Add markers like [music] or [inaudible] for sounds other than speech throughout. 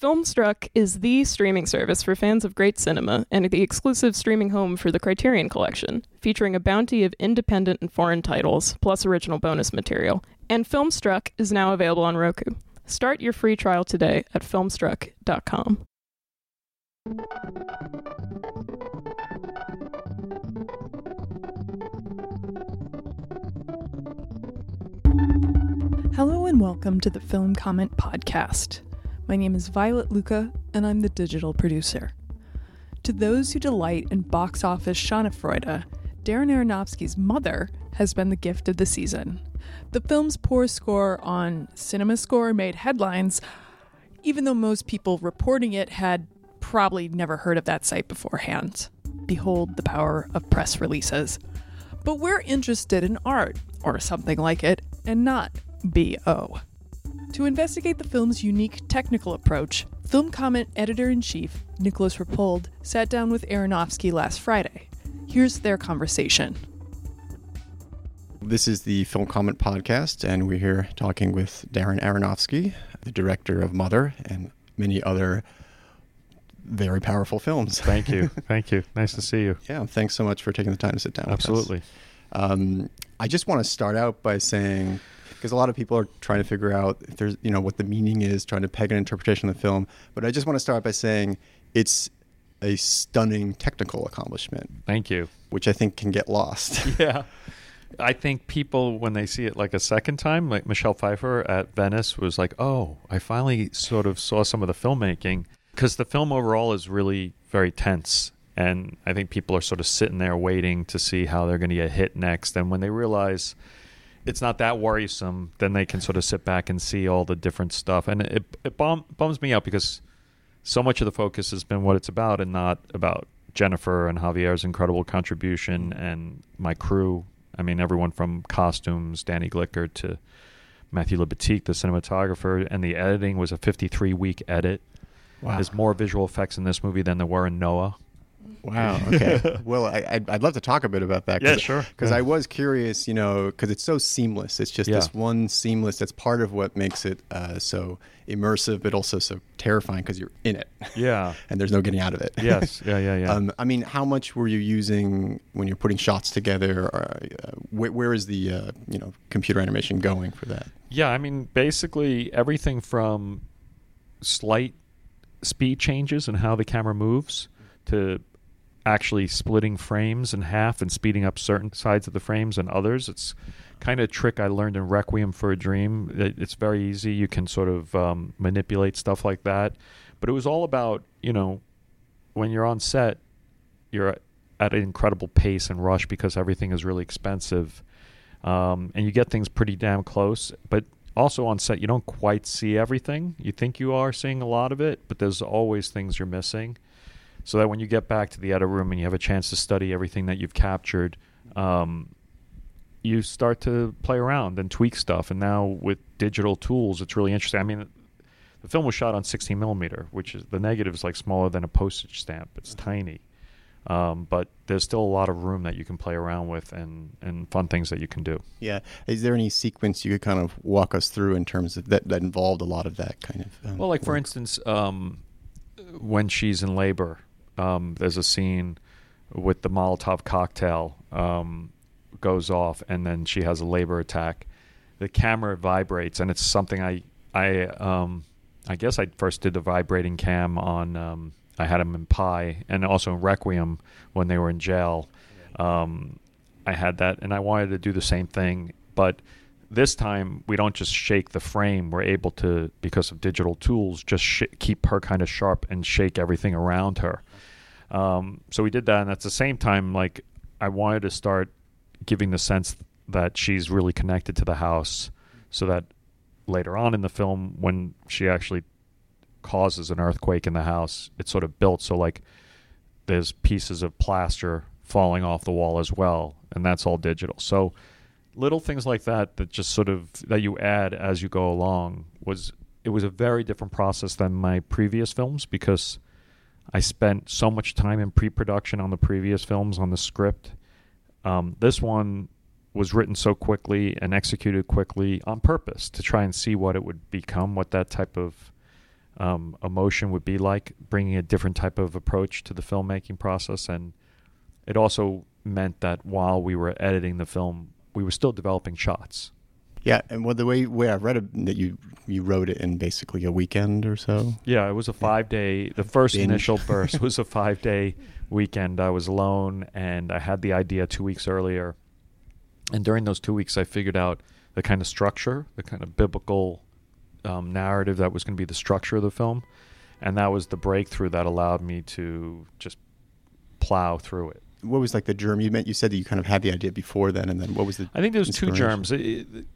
Filmstruck is the streaming service for fans of great cinema and the exclusive streaming home for the Criterion Collection, featuring a bounty of independent and foreign titles, plus original bonus material. And Filmstruck is now available on Roku. Start your free trial today at filmstruck.com. Hello and welcome to the Film Comment Podcast. My name is Violet Lucca, and I'm the digital producer. To those who delight in box office Schadenfreude, Darren Aronofsky's Mother has been the gift of the season. The film's poor score on CinemaScore made headlines, even though most people reporting it had probably never heard of that site beforehand. Behold the power of press releases. But we're interested in art, or something like it, and not BO. To investigate the film's unique technical approach, Film Comment editor in chief Nicolas Rapold sat down with Aronofsky last Friday. Here's their conversation. This is the Film Comment Podcast, and we're here talking with Darren Aronofsky, the director of Mother and many other very powerful films. Thank you. [laughs] Thank you. Nice to see you. Yeah, thanks so much for taking the time to sit down. With us. Absolutely. Um, I just want to start out by saying because a lot of people are trying to figure out if there's you know what the meaning is, trying to peg an interpretation of the film. But I just want to start by saying it's a stunning technical accomplishment. Thank you. Which I think can get lost. [laughs] yeah. I think people, when they see it like a second time, like Michelle Pfeiffer at Venice was like, oh, I finally sort of saw some of the filmmaking. Because the film overall is really very tense. And I think people are sort of sitting there waiting to see how they're going to get hit next. And when they realize it's not that worrisome, then they can sort of sit back and see all the different stuff. And it, it bum, bums me out because so much of the focus has been what it's about and not about Jennifer and Javier's incredible contribution and my crew. I mean, everyone from costumes, Danny Glicker, to Matthew Libatique, the cinematographer, and the editing was a 53 week edit. Wow. There's more visual effects in this movie than there were in Noah. Wow. Okay. [laughs] well, I, would love to talk a bit about that. yeah, sure. Because yeah. I was curious, you know, because it's so seamless. It's just yeah. this one seamless. That's part of what makes it uh, so immersive, but also so terrifying because you're in it. Yeah. [laughs] and there's no getting out of it. Yes. Yeah. Yeah. Yeah. um, I mean, how much were you using when you're putting shots together? Or, uh, wh- where is the uh, you know computer animation going for that? Yeah. I mean, basically everything from slight speed changes and how the camera moves to actually splitting frames in half and speeding up certain sides of the frames and others. It's kind of a trick I learned in Requiem for a Dream. It's very easy. You can sort of um, manipulate stuff like that. But it was all about, you know, when you're on set, you're at an incredible pace and rush because everything is really expensive. Um, and you get things pretty damn close. But also on set, you don't quite see everything. You think you are seeing a lot of it, but there's always things you're missing so that when you get back to the edit room and you have a chance to study everything that you've captured, um, you start to play around and tweak stuff. And now with digital tools, it's really interesting. I mean, the film was shot on 16 millimeter, which is the negative is like smaller than a postage stamp. It's mm-hmm. tiny. Um, but there's still a lot of room that you can play around with and, and fun things that you can do. Yeah. Is there any sequence you could kind of walk us through in terms of that, that involved a lot of that kind of? Um, well, like work? for instance, um, when she's in labor, um, there's a scene with the Molotov cocktail um, goes off, and then she has a labor attack. The camera vibrates, and it's something I I um, I guess I first did the vibrating cam on. Um, I had them in Pi, and also in Requiem when they were in jail. Um, I had that, and I wanted to do the same thing, but this time we don't just shake the frame we're able to because of digital tools just sh- keep her kind of sharp and shake everything around her um, so we did that, and at the same time, like I wanted to start giving the sense that she's really connected to the house, so that later on in the film, when she actually causes an earthquake in the house, it's sort of built so like there's pieces of plaster falling off the wall as well, and that's all digital. So little things like that that just sort of that you add as you go along was it was a very different process than my previous films because I spent so much time in pre-production on the previous films on the script. Um, this one was written so quickly and executed quickly on purpose to try and see what it would become, what that type of um, emotion would be like, bringing a different type of approach to the filmmaking process. And it also meant that while we were editing the film, we were still developing shots. Yeah, and well, the way way I read it, that you you wrote it in basically a weekend or so. Yeah, it was a five day. The first Binge. initial [laughs] burst was a five day weekend. I was alone, and I had the idea two weeks earlier. And during those two weeks, I figured out the kind of structure, the kind of biblical um, narrative that was going to be the structure of the film, and that was the breakthrough that allowed me to just plow through it. What was like the germ? You meant you said that you kind of had the idea before then, and then what was the? I think there was two germs. It- it-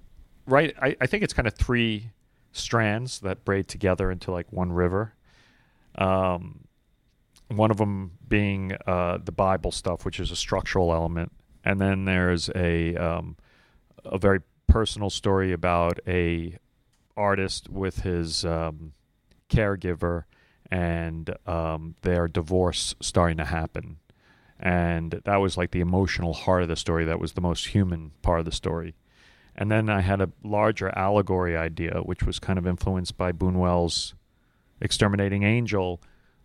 right. I, I think it's kind of three strands that braid together into like one river. Um, one of them being uh, the Bible stuff, which is a structural element, and then there's a um, a very personal story about a artist with his um, caregiver and um, their divorce starting to happen. And that was like the emotional heart of the story. That was the most human part of the story. And then I had a larger allegory idea, which was kind of influenced by Buñuel's Exterminating Angel,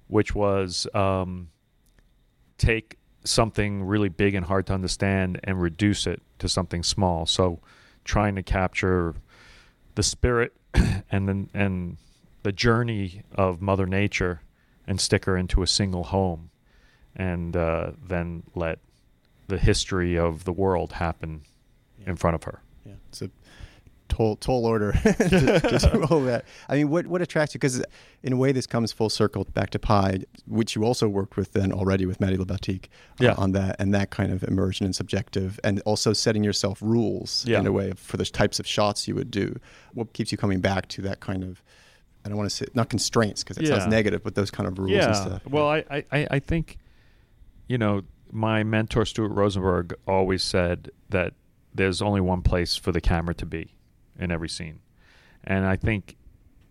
which was um, take something really big and hard to understand and reduce it to something small. So trying to capture the spirit [coughs] and then and the journey of Mother Nature and stick her into a single home, and uh, then let the history of the world happen in front of her. Yeah, it's a tall tall order [laughs] to, to [laughs] do all that. I mean, what what attracts you? Because in a way, this comes full circle back to Pi, which you also worked with then already with Matty Libatique uh, Yeah. on that and that kind of immersion and subjective, and also setting yourself rules Yeah. in a way for the types of shots you would do. What keeps you coming back to that kind of? I don't want to say not constraints because it Yeah. sounds negative, but those kind of rules yeah. and stuff. Well, I- I, I think, you know, my mentor Stuart Rosenberg always said that there's only one place for the camera to be in every scene, and I think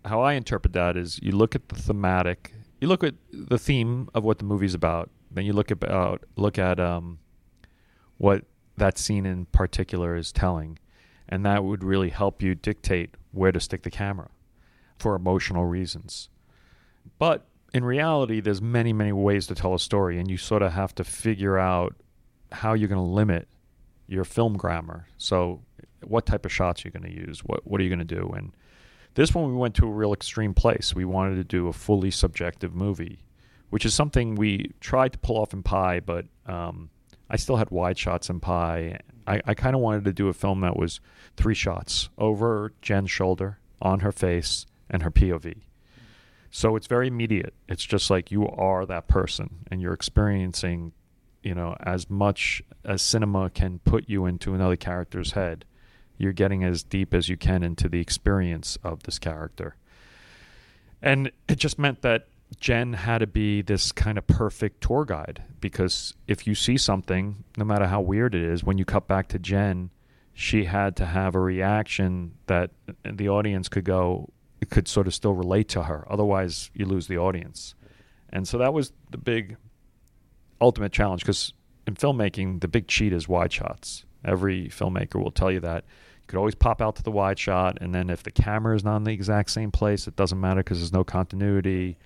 how I interpret that is you look at the thematic, you look at the theme of what the movie's about, then you look about look at um, what that scene in particular is telling, and that would really help you dictate where to stick the camera for emotional reasons. But in reality, there's many, many ways to tell a story, and you sort of have to figure out how you're going to limit your film grammar. So, what type of shots you're going to use? What What are you going to do? And this one, we went to a real extreme place. We wanted to do a fully subjective movie, which is something we tried to pull off in Pi, but um, I still had wide shots in Pi. I, I kind of wanted to do a film that was three shots over Jen's shoulder, on her face, and her POV. So it's very immediate. It's just like you are that person and you're experiencing, you know, as much as cinema can put you into another character's head. You're getting as deep as you can into the experience of this character. And it just meant that Jen had to be this kind of perfect tour guide because if you see something, no matter how weird it is, when you cut back to Jen, she had to have a reaction that the audience could go, could sort of still relate to her. Otherwise, you lose the audience. And so that was the big ultimate challenge because in filmmaking, the big cheat is wide shots. Every filmmaker will tell you that. You could always pop out to the wide shot, and then if the camera is not in the exact same place, it doesn't matter because there's no continuity.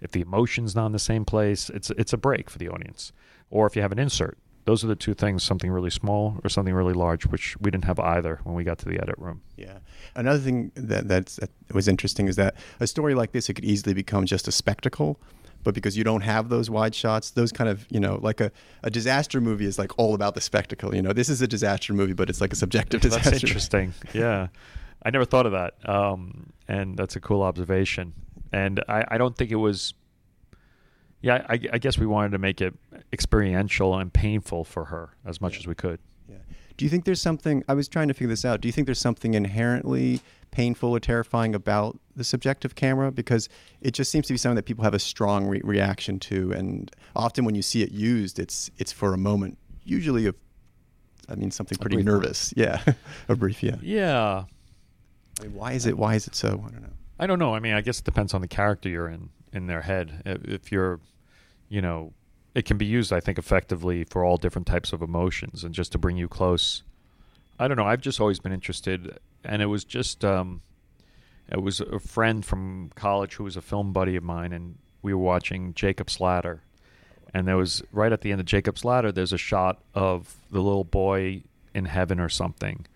If the emotion's not in the same place, it's it's a break for the audience. Or if you have an insert, those are the two things: something really small or something really large, which we didn't have either when we got to the edit room. Yeah. Another thing that that was interesting is that a story like this it could easily become just a spectacle, but because you don't have those wide shots, those kind of you know like a, a disaster movie is like all about the spectacle. You know, this is a disaster movie, but it's like a subjective disaster. That's interesting. [laughs] yeah, I never thought of that, um, and that's a cool observation. And I, I don't think it was. Yeah, I, I guess we wanted to make it experiential and painful for her as much Yeah. as we could. Yeah. Do you think there's something? I was trying to figure this out. Do you think there's something inherently painful or terrifying about the subjective camera? Because it just seems to be something that people have a strong re- reaction to, and often when you see it used, it's it's for a moment, usually of, I mean, something pretty nervous. [laughs] Yeah, a brief. Yeah. Yeah, I mean, why is it? Why is it so? I don't know. I don't know. I mean, I guess it depends on the character you're in in their head. If if you're, you know, it can be used, I think, effectively for all different types of emotions and just to bring you close. I don't know. I've just always been interested, and it was just, um, It was a friend from college who was a film buddy of mine, and we were watching Jacob's Ladder. And there was right at the end of Jacob's Ladder, there's a shot of the little boy in heaven or something.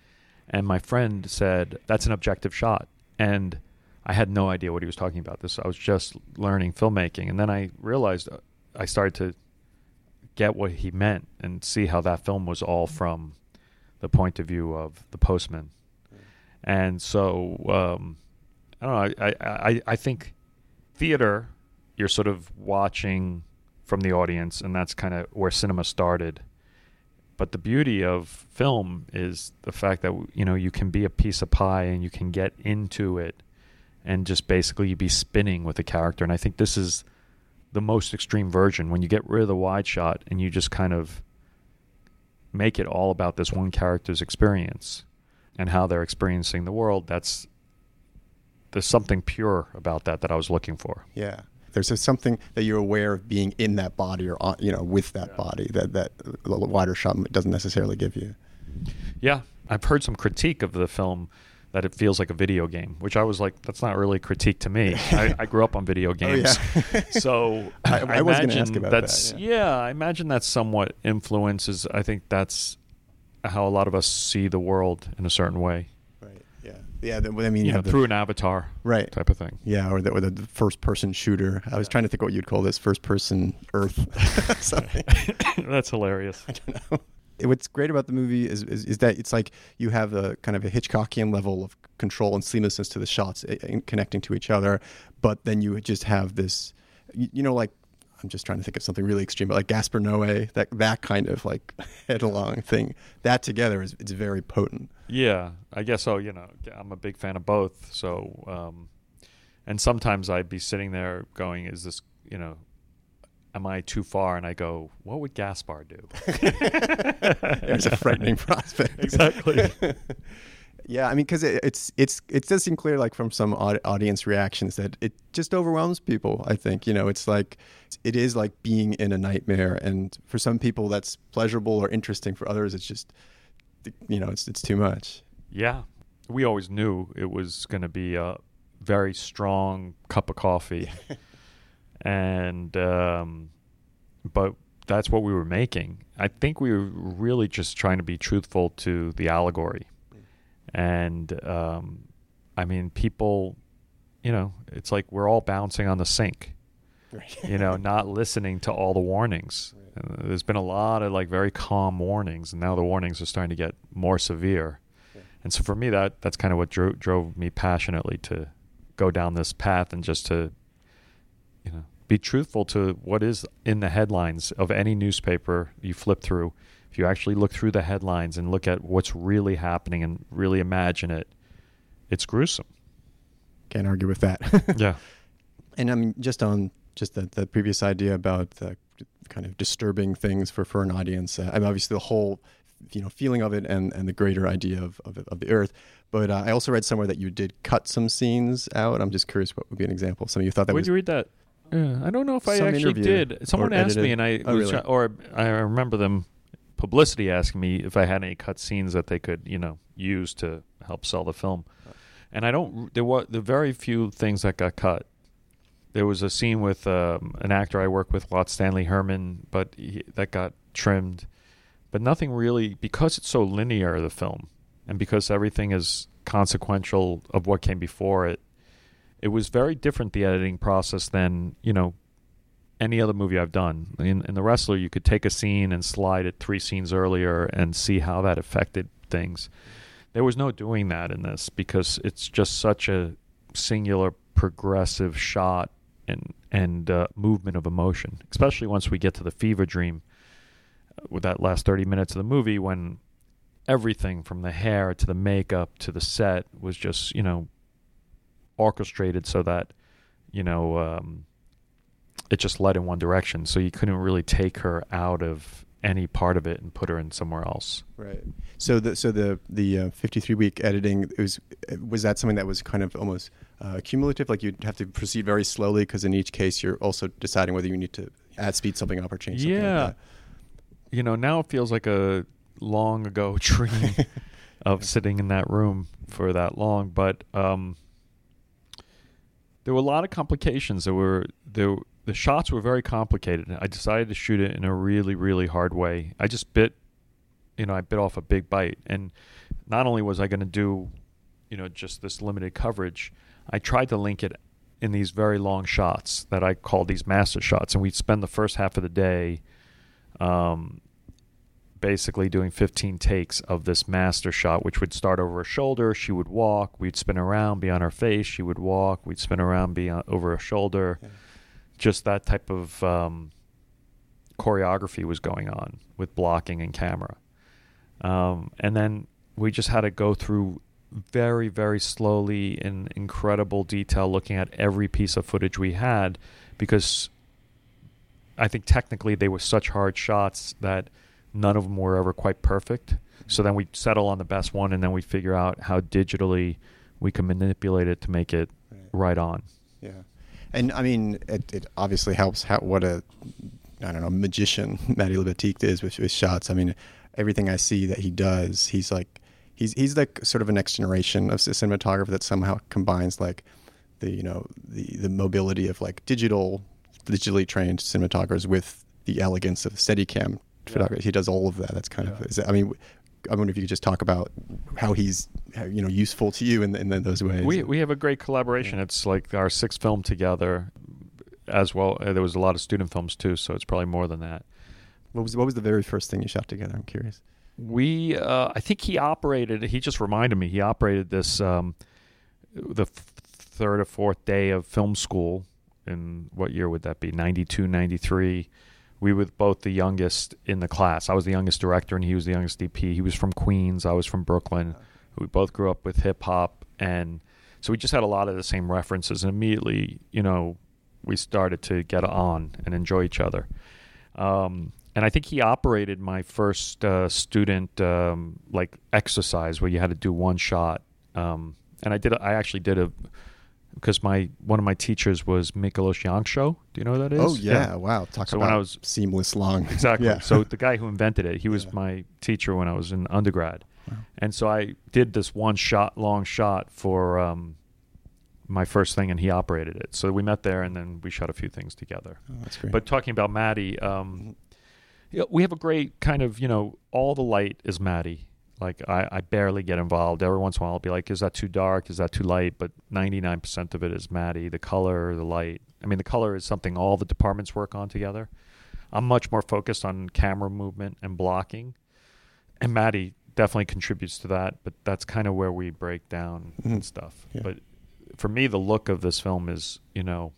And my friend said, That's an objective shot. And I had no idea what he was talking about. This I was just learning filmmaking, and then I realized uh, I started to get what he meant and see how that film was all from the point of view of the postman. And so um, I don't know. I, I I think theater, you're sort of watching from the audience, and that's kind of where cinema started. But the beauty of film is the fact that you know you can be a piece of pie and you can get into it, and just basically be spinning with the character. And I think this is the most extreme version when you get rid of the wide shot and you just kind of make it all about this one character's experience and how they're experiencing the world. That's there's something pure about that that I was looking for. Yeah. There's something that you're aware of being in that body or on, you know with that Yeah. body that that the wider shot doesn't necessarily give you. Yeah, I've heard some critique of the film that it feels like a video game, which I was like, that's not really a critique to me. I, [laughs] I grew up on video games, Oh, yeah. [laughs] so I- I was gonna imagine ask about that, that's yeah. I imagine that somewhat influences. I think that's how a lot of us see the world in a certain way. Right. Yeah. Yeah. the- I mean, You know, the- through an avatar, right type of thing. Yeah, or the, or the first person shooter. I was Yeah. trying to think what you'd call this first person Earth. [laughs] Something. that's hilarious. I don't know. What's great about the movie is, is is that it's like you have a kind of a Hitchcockian level of control and seamlessness to the shots eh, eh, connecting to each other, but then you just have this, you, you know, like I'm just trying to think of something really extreme, but like Gaspar Noé, that that kind of like [laughs] headlong thing. That together is it's very potent. Yeah, I guess so. You know, I'm a big fan of both. So, um, and sometimes I'd be sitting there going, "Is this, you know, am I too far?" And I go, "What would Gaspar do?" [laughs] It's a frightening [laughs] prospect. Exactly. [laughs] yeah, I mean, because it, it's it's it does seem clear, like from some aud- audience reactions, that it just overwhelms people. I think you know, it's like it is like being in a nightmare, and for some people that's pleasurable or interesting. For others, it's just you know, it's it's too much. Yeah, we always knew it was going to be a very strong cup of coffee, and um, but that's what we were making. I think we were really just trying to be truthful to the allegory, and um, I mean, people, you know, it's like we're all bouncing on the sink, you know, not listening to all the warnings. Uh, There's been a lot of like very calm warnings, and now the warnings are starting to get more severe. And so for me, that that's kind of what drove, drove me passionately to go down this path and just to, you know, be truthful to what is in the headlines of any newspaper you flip through. If you actually look through the headlines and look at what's really happening and really imagine it, it's gruesome. Can't argue with that. [laughs] Yeah. And I mean, just on just the, the previous idea about the kind of disturbing things for, for an audience. Uh, I mean, obviously the whole, you know, feeling of it and, and the greater idea of, of, of the earth. But uh, I also read somewhere that you did cut some scenes out. I'm just curious what would be an example. Some of you thought that Where'd was you read that? Yeah, I don't know if I Some actually interview did. Someone or asked me, and I Oh, was really? try- or I remember them publicity asking me if I had any cut scenes that they could, you know, use to help sell the film. And I don't. There were the very few things that got cut. There was a scene with um, an actor I work with, a lot, Stanley Herman, but he, that got trimmed. But nothing really because it's so linear the film, and because everything is consequential of what came before it. It was very different the editing process than you know any other movie I've done. In, in The Wrestler, you could take a scene and slide it three scenes earlier and see how that affected things. There was no doing that in this because it's just such a singular, progressive shot and and uh, movement of emotion. Especially once we get to the fever dream, uh, with that last thirty minutes of the movie, when everything from the hair to the makeup to the set was just you know orchestrated so that you know um, it just led in one direction. So you couldn't really take her out of any part of it and put her in somewhere else. Right. So the so the the uh, 53 week editing it was was that something that was kind of almost uh, cumulative? Like you'd have to proceed very slowly because in each case you're also deciding whether you need to add speed something up or change something. Yeah. Like You know, now it feels like a long ago [laughs] dream [laughs] of sitting in that room for that long. But um, there were a lot of complications. There were there the shots were very complicated. I decided to shoot it in a really really hard way. I just bit, you know, I bit off a big bite, and not only was I going to do, you know, just this limited coverage, I tried to link it in these very long shots that I called these master shots, and we'd spend the first half of the day. Um, basically doing 15 takes of this master shot, which would start over her shoulder. She would walk. We'd spin around, be on her face. She would walk. We'd spin around, be on, over her shoulder. Yeah. Just that type of um, choreography was going on with blocking and camera. Um, and then we just had to go through very, very slowly in incredible detail, looking at every piece of footage we had because I think technically they were such hard shots that none of them were ever quite perfect. So then we settle on the best one, and then we figure out how digitally we can manipulate it to make it Right. right on. Yeah, and I mean, it, it obviously helps. How what a I don't know magician [laughs] Matty Libatique is with his shots. I mean, everything I see that he does, he's like he's he's like sort of a next generation of cinematographer that somehow combines like the you know the the mobility of like digital digitally trained cinematographers with the elegance of Steadicam photography. He does all of that. That's kind of is that, I mean. I wonder if you could just talk about how he's, how, you know, useful to you in, in those ways. We we have a great collaboration. Yeah. It's like our sixth film together, as well. Uh, there was a lot of student films too, so it's probably more than that. What was what was the very first thing you shot together? I'm curious. We, uh, I think he operated. He just reminded me. He operated this um, the f- third or fourth day of film school. In what year would that be? 92, 93. We were both the youngest in the class. I was the youngest director, and he was the youngest DP. He was from Queens. I was from Brooklyn. We both grew up with hip hop, and so we just had a lot of the same references. And immediately, you know, we started to get on and enjoy each other. Um, and I think he operated my first uh, student um, like exercise where you had to do one shot. Um, and I did. I actually did a because my one of my teachers was Miklós Jancsó. Do you know who that is? Oh yeah, wow! Talk So about when I was- seamless long. [laughs] Exactly. Yeah. So the guy who invented it, he was Yeah. my teacher when I was in undergrad, Wow. and so I did this one shot, long shot for um, my first thing, and he operated it. So we met there, and then we shot a few things together. Oh, that's great. But talking about Matty, um, we have a great kind of you know all the light is Matty. Like I, I barely get involved. Every once in a while, I'll be like, "Is that too dark? Is that too light?" But ninety nine percent of it is Matty. The color, the light. I mean, the color is something all the departments work on together. I'm much more focused on camera movement and blocking, and Matty definitely contributes to that. But that's kind of where we break down Mhm. and stuff. Yeah. But for me, the look of this film is, you know,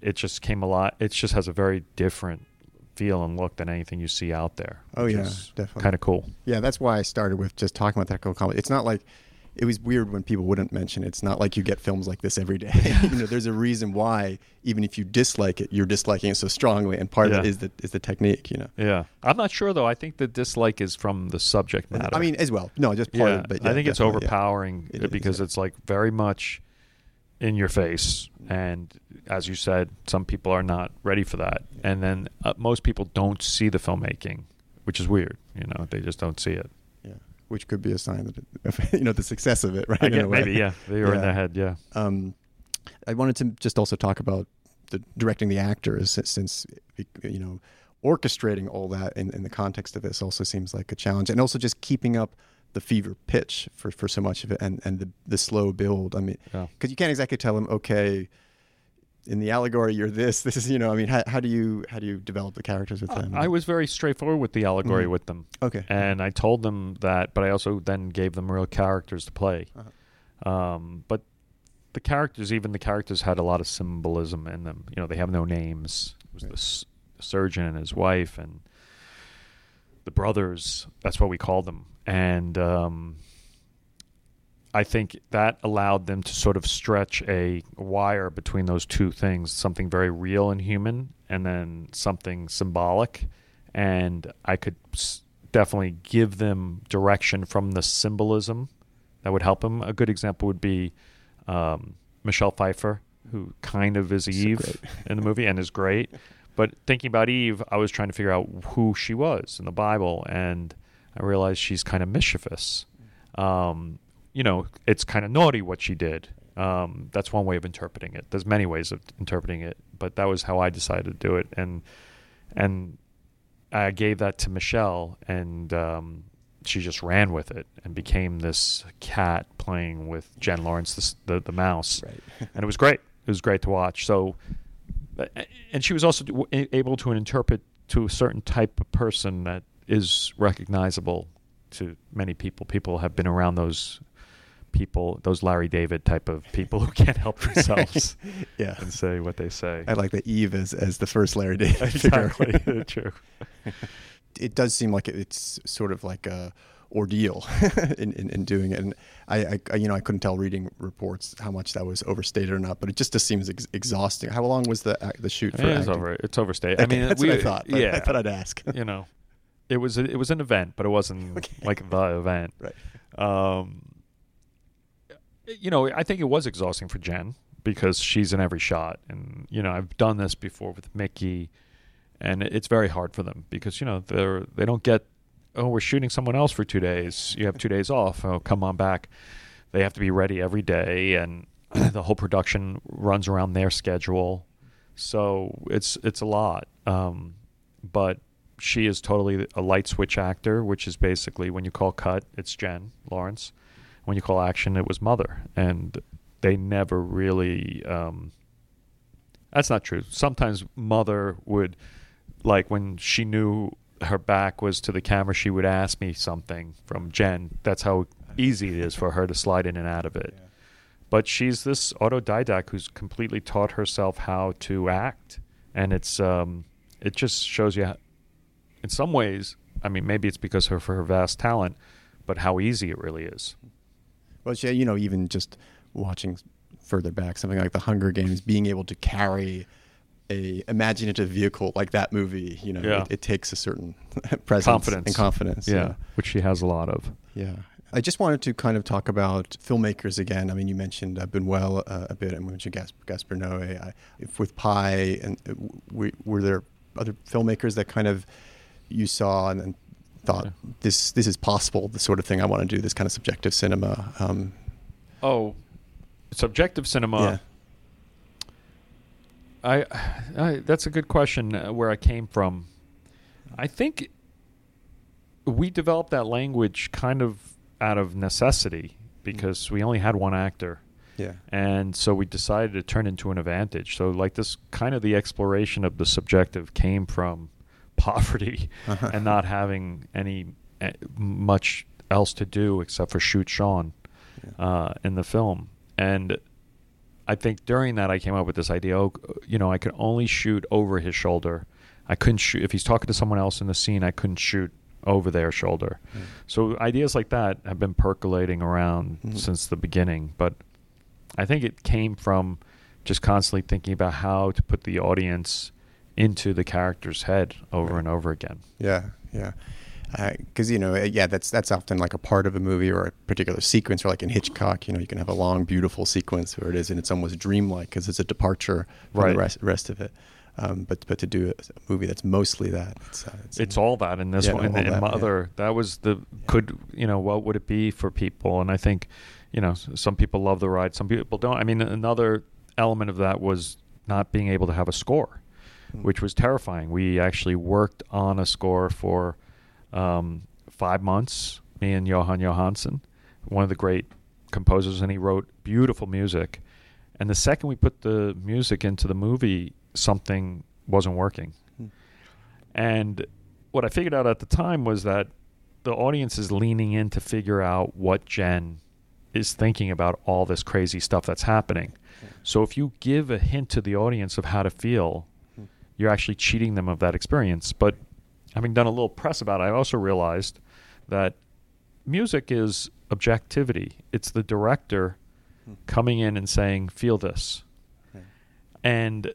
it just came a lot. It just has a very different feel and look than anything you see out there. oh yeah, definitely. kind of cool. Yeah, that's why I started with just talking about technical comedy. It's not like it was weird when people wouldn't mention it. It's not like you get films like this every day. [laughs] [laughs] you know, there's a reason why even if you dislike it, you're disliking it so strongly, and part of it Yeah. is the is the technique. You know, Yeah, I'm not sure though. I think the dislike is from the subject matter. I mean as well. No, just part yeah, of it. But I think it's yeah. overpowering It is, because yeah. it's like very much in your face, and as you said, some people are not ready for that, and then uh, most people don't see the filmmaking, which is weird. You know, they just don't see it. Yeah, which could be a sign that [laughs] you know the success of it, right? I in a get way. maybe yeah, they were in Yeah. their head. Yeah, Um, I wanted to just also talk about the directing the actors since you know orchestrating all that in, in the context of this also seems like a challenge, and also just keeping up the fever pitch for, for so much of it and, and the, the slow build. I mean, yeah. because you can't exactly tell them, okay, in the allegory you're this. [laughs] This is you know. I mean, how, how do you how do you develop the characters with them? I was very straightforward with the allegory Mhm. with them. okay. and I told them that, but I also then gave them real characters to play. Uh-huh. Um, but the characters, even the characters, had a lot of symbolism in them. You know, they have no names. It was Right. the s- surgeon and his wife and the brothers. That's what we called them, and um, I think that allowed them to sort of stretch a wire between those two things, something very real and human, and then something symbolic. And I could s- definitely give them direction from the symbolism that would help them. A good example would be um, Michelle Pfeiffer, who kind of is Eve great. [laughs] in the movie and is great. But thinking about Eve, I was trying to figure out who she was in the Bible, and I realized she's kind of mischievous. Um, you know, it's kind of naughty what she did, Um, that's one way of interpreting it. There's many ways of interpreting it, but that was how I decided to do it, and and I gave that to Michelle, and um, she just ran with it and became this cat playing with Jen Lawrence, the the, the mouse, Right. [laughs] and it was great. It was great to watch. So, and she was also able to interpret to a certain type of person that is recognizable to many people. People have been around those people, those Larry David type of people who can't help themselves [laughs] yeah. and say what they say. I like the Eve as, as the first Larry David [laughs] exactly [laughs] true. it does seem like it's sort of like a ordeal in, in, in doing it. And I, I, you know, I couldn't tell reading reports how much that was overstated or not, but it just, just seems ex- exhausting. How long was the the shoot for It is over. It's overstated. I mean, that's we, what I thought. Yeah, I thought I'd ask. you know, it was a, it was an event, but it wasn't [laughs] Okay. like the event. right. Um, you know, I think it was exhausting for Jen because she's in every shot, and you know, I've done this before with Mickey, and it's very hard for them because you know they're they don't get oh we're shooting someone else for two days you have two days off oh come on back they have to be ready every day and [clears throat] the whole production runs around their schedule so it's it's a lot um, but she is totally a light switch actor which is basically when you call cut it's jen lawrence. When you call action it was mother. And they never really um, that's not true. Sometimes mother would like when she knew her back was to the camera she would ask me something from jen. That's how easy it is for her to slide in and out of it. But she's this autodidact who's completely taught herself how to act. And it's um it just shows you how, in some ways i mean maybe it's because of her vast talent but how easy it really is Well, yeah, you know, even just watching further back, something like The Hunger Games, being able to carry a imaginative vehicle like that movie, you know, Yeah. it, it takes a certain [laughs] presence Confidence. and confidence. yeah which she has a lot of Yeah. I just wanted to kind of talk about filmmakers again. I mean, you mentioned uh, Buñuel uh, a bit, and we mentioned Gas- Gaspar Noé. I, if with Pi, and uh, w- were there other filmmakers that kind of you saw and, and thought Yeah. this this is possible, the sort of thing I want to do, this kind of subjective cinema. Um, oh subjective cinema yeah, I, I that's a good question uh, where I came from. I think we developed that language kind of out of necessity because we only had one actor yeah, and so we decided to turn into an advantage. So like this kind of the exploration of the subjective came from [laughs] poverty Uh-huh. and not having any uh, much else to do except for shoot Sean Yeah. uh, in the film. And I think during that I came up with this idea. Oh, you know, I could only shoot over his shoulder. I couldn't shoot if he's talking to someone else in the scene. I couldn't shoot over their shoulder. Mm. So ideas like that have been percolating around Mhm. since the beginning. But I think it came from just constantly thinking about how to put the audience into the character's head over and over again. yeah, yeah. Because you know, uh, yeah, that's that's often like a part of a movie or a particular sequence, or like in Hitchcock, you know, you can have a long, beautiful sequence where it is, and it's almost dreamlike because it's a departure from Right. the rest, rest of it. Um, but but to do a movie that's mostly that, it's, uh, It's all that in this Yeah, one. All in that, yeah. Mother, that was the could you know what would it be for people? And I think you know some people love the ride, some people don't. I mean, another element of that was not being able to have a score. Which was terrifying. We actually worked on a score for um, five months. Me and Jóhann Jóhannsson, one of the great composers, and he wrote beautiful music. And the second we put the music into the movie, something wasn't working. Hmm. And what I figured out at the time was that the audience is leaning in to figure out what Jen is thinking about all this crazy stuff that's happening. So if you give a hint to the audience of how to feel. You're actually cheating them of that experience. But having done a little press about it, I also realized that music is objectivity. It's the director Hmm. coming in and saying, "Feel this." And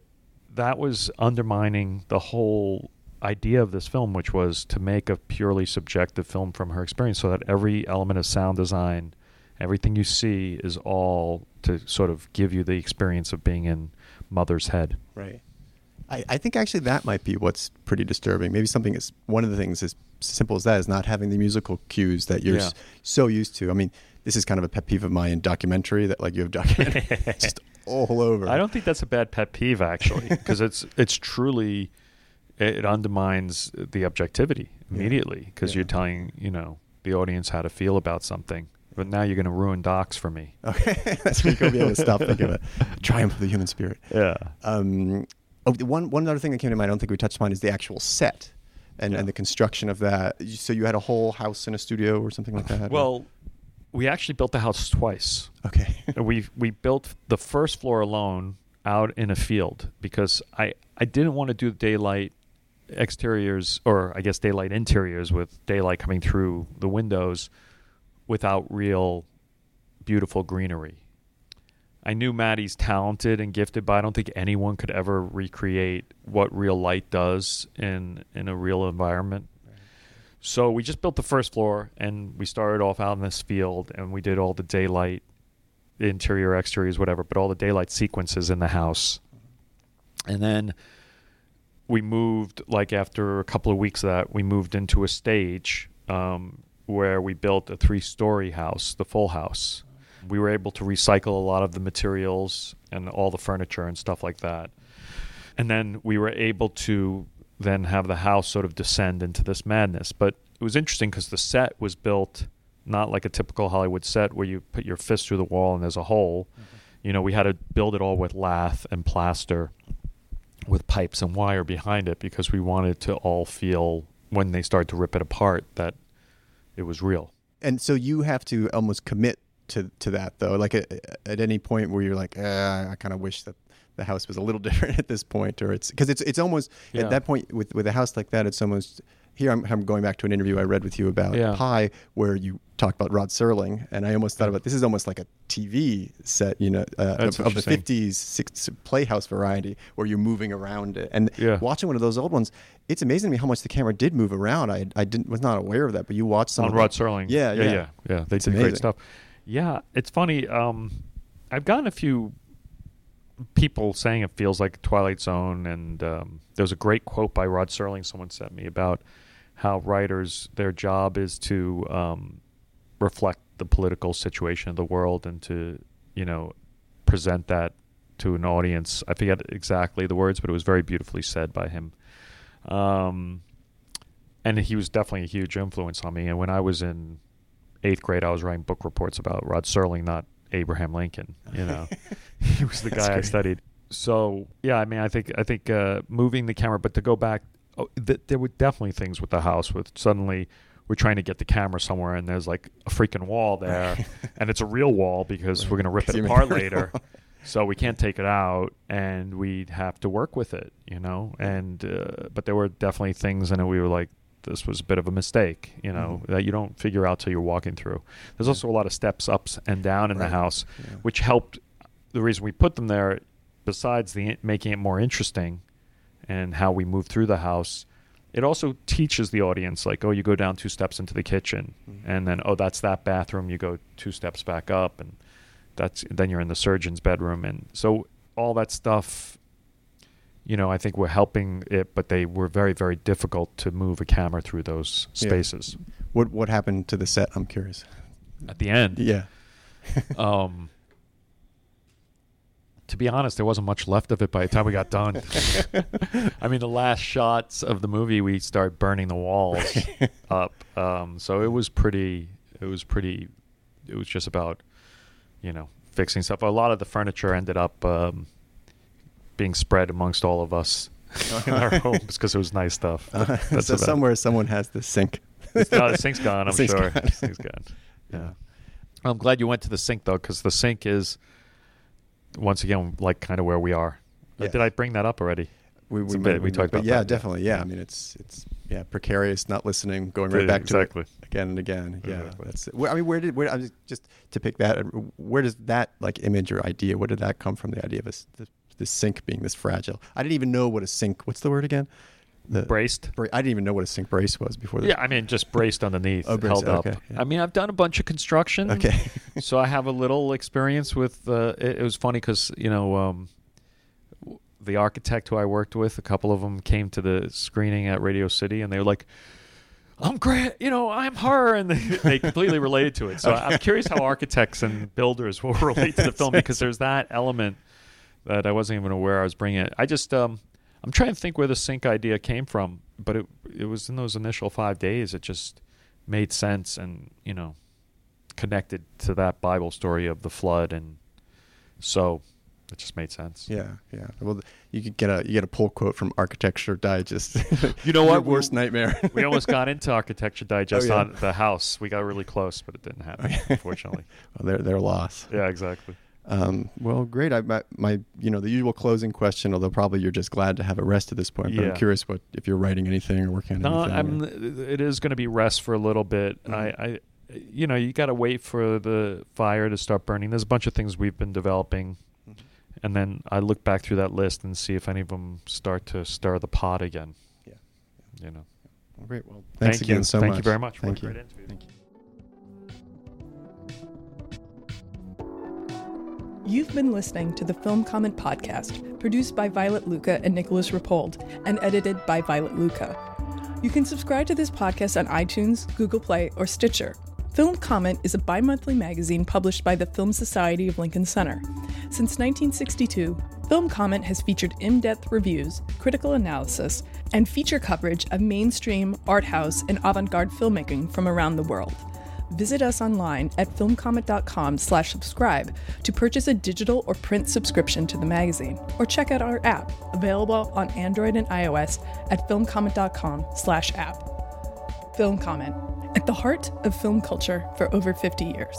that was undermining the whole idea of this film, which was to make a purely subjective film from her experience, so that every element of sound design, everything you see, is all to sort of give you the experience of being in mother's head. Right. I, I think actually that might be what's pretty disturbing. Maybe something is one of the things as simple as that is not having the musical cues that you're Yeah. so used to. I mean, this is kind of a pet peeve of mine in documentary that like you have documentary [laughs] just all over. I don't think that's a bad pet peeve actually, [laughs] because it's it's truly it, undermines the objectivity immediately because Yeah. you're telling you know the audience how to feel about something. But now you're going to ruin docs for me. Okay, [laughs] that's you're gonna be able to stop thinking of it. Triumph of the human spirit. Yeah. Um, oh, the one one other thing that came to mind. I don't think we touched upon is the actual set and, Yeah. and the construction of that. So you had a whole house in a studio or something like that. Well, we actually built the house twice. okay, [laughs] we we built the first floor alone out in a field because I I didn't want to do daylight exteriors or I guess daylight interiors with daylight coming through the windows without real beautiful greenery. I knew Matty's talented and gifted, but I don't think anyone could ever recreate what real light does in in a real environment. So we just built the first floor and we started off out in this field and we did all the daylight interior exteriors whatever but all the daylight sequences in the house. And then we moved like after a couple of weeks of that we moved into a stage um, where we built a three story house the full house we were able to recycle a lot of the materials and all the furniture and stuff like that. And then we were able to then have the house sort of descend into this madness. But it was interesting because the set was built not like a typical hollywood set where you put your fist through the wall and there's a hole. Mm-hmm. You know we had to build it all with lath and plaster with pipes and wire behind it because we wanted to all feel when they started to rip it apart that it was real. And so you have to almost commit to to that though. Like at, at any point where you're like, eh, I kind of wish that the house was a little [laughs] different at this point, or it's because it's it's almost Yeah. at that point with with a house like that, it's almost. Here I'm, I'm going back to an interview I read with you about Yeah. Pi, where you talked about Rod Serling, and I almost thought about this is almost like a TV set, you know, uh, of, of the 50s six, Playhouse variety, where you're moving around it. And Yeah. watching one of those old ones, it's amazing to me how much the camera did move around. I I didn't was not aware of that, but you watched some on of Rod Serling. Yeah, yeah, yeah. yeah, yeah. They It's did amazing. great stuff. Yeah, it's funny. Um, I've gotten a few people saying it feels like Twilight Zone, and um, there was a great quote by Rod Serling. Someone sent me about how writers their job is to um, reflect the political situation of the world and to you know present that to an audience. I forget exactly the words, but it was very beautifully said by him. Um, and he was definitely a huge influence on me. And when I was in eighth grade, I was writing book reports about Rod Serling, not Abraham Lincoln. You know, [laughs] [laughs] he was the guy I studied. So yeah, I mean, I think I think uh, moving the camera, but to go back, oh, th- there were definitely things with the house with suddenly we're trying to get the camera somewhere and there's like a freaking wall there, [laughs] and it's a real wall because Right. we're gonna rip it apart later. So we can't take it out, and we'd have to work with it, you know. And uh, but there were definitely things in it we were like, this was a bit of a mistake, you know, Mhm. that you don't figure out till you're walking through. There's also a lot of steps ups and down in Right. the house, Yeah. which helped. The reason we put them there, besides the making it more interesting, and how we move through the house, it also teaches the audience like, oh, you go down two steps into the kitchen, Mhm. and then oh, that's that bathroom. You go two steps back up, and that's then you're in the surgeon's bedroom, and so all that stuff. You know, I think we're helping it, but they were very, very difficult to move a camera through those Yeah. spaces. What what happened to the set? I'm curious. At the end, Yeah. [laughs] [laughs] um, to be honest, there wasn't much left of it by the time we got done. [laughs] I mean, the last shots of the movie, we start burning the walls up. Um, so it was pretty. It was pretty. It was just about, you know, fixing stuff. A lot of the furniture ended up um, being spread amongst all of us [laughs] in our [laughs] homes because it was nice stuff. Uh, That's so about it. somewhere someone has the sink. No, the sink's gone. I'm sink's sure. gone. The sink's gone. [laughs] Yeah. I'm glad you went to the sink though, because the sink is once again like kind of where we are. Uh. Did I bring that up already? We, It's a bit- we talked but about yeah, that. definitely. Yeah, I mean, it's it's yeah precarious, not listening, going right Yeah, back to it again and again. Yeah, Exactly. that's. Where, I mean, where did where I was just to pick that? Where does that like image or idea? Where did that come from? The idea of this the, the sink being this fragile. I didn't even know what a sink. What's the word again? The Braced. bra- I didn't even know what a sink brace was before. This. Yeah, I mean just braced underneath, Oh, braced, held up. yeah. I mean, I've done a bunch of construction. Okay. [laughs] so I have a little experience with. Uh, it, it was funny because you know um, the architect who I worked with, a couple of them came to the screening at Radio City, and they were like, "I'm great, you know, I'm her," and [laughs] they, they completely related to it. So [laughs] I'm curious how architects and builders will relate to the film because there's that element that I wasn't even aware I was bringing. It. I just um, I'm trying to think where the sink idea came from, but it it was in those initial five days. It just made sense and you know connected to that Bible story of the flood, and so it just made sense. Yeah, yeah. Well, you could get a you get a pull quote from Architecture Digest. [laughs] You [laughs] know what? worst nightmare. [laughs] we almost got into Architecture Digest Oh, yeah. on the house. We got really close, but it didn't happen, Okay. unfortunately. well, their their loss. Yeah, exactly. Um, well, great. I, my, my, you know, the usual closing question, although probably you're just glad to have a rest at this point. But Yeah. I'm curious what if you're writing anything or working on No, anything. I'm. or- It is going to be rest for a little bit. Mhm. I, I, you know, you got to wait for the fire to start burning. There's a bunch of things we've been developing, Mhm. and then I look back through that list and see if any of them start to stir the pot again. Yeah. You know. Well, great. Well, thanks Thank again you. so Thank much. you very much. Thank you. great interview. Thank you. You've been listening to the Film Comment Podcast, produced by Violet Lucca and Nicolas Rapold, and edited by Violet Lucca. You can subscribe to this podcast on iTunes, Google Play, or Stitcher. Film Comment is a bi monthly magazine published by the Film Society of Lincoln Center. Since 1962, Film Comment has featured in depth reviews, critical analysis, and feature coverage of mainstream, art house, and avant garde filmmaking from around the world. Visit us online at filmcomment.com slash subscribe to purchase a digital or print subscription to the magazine, or check out our app, available on Android and iOS at filmcomment.com slash app. Film Comment, at the heart of film culture for over 50 years.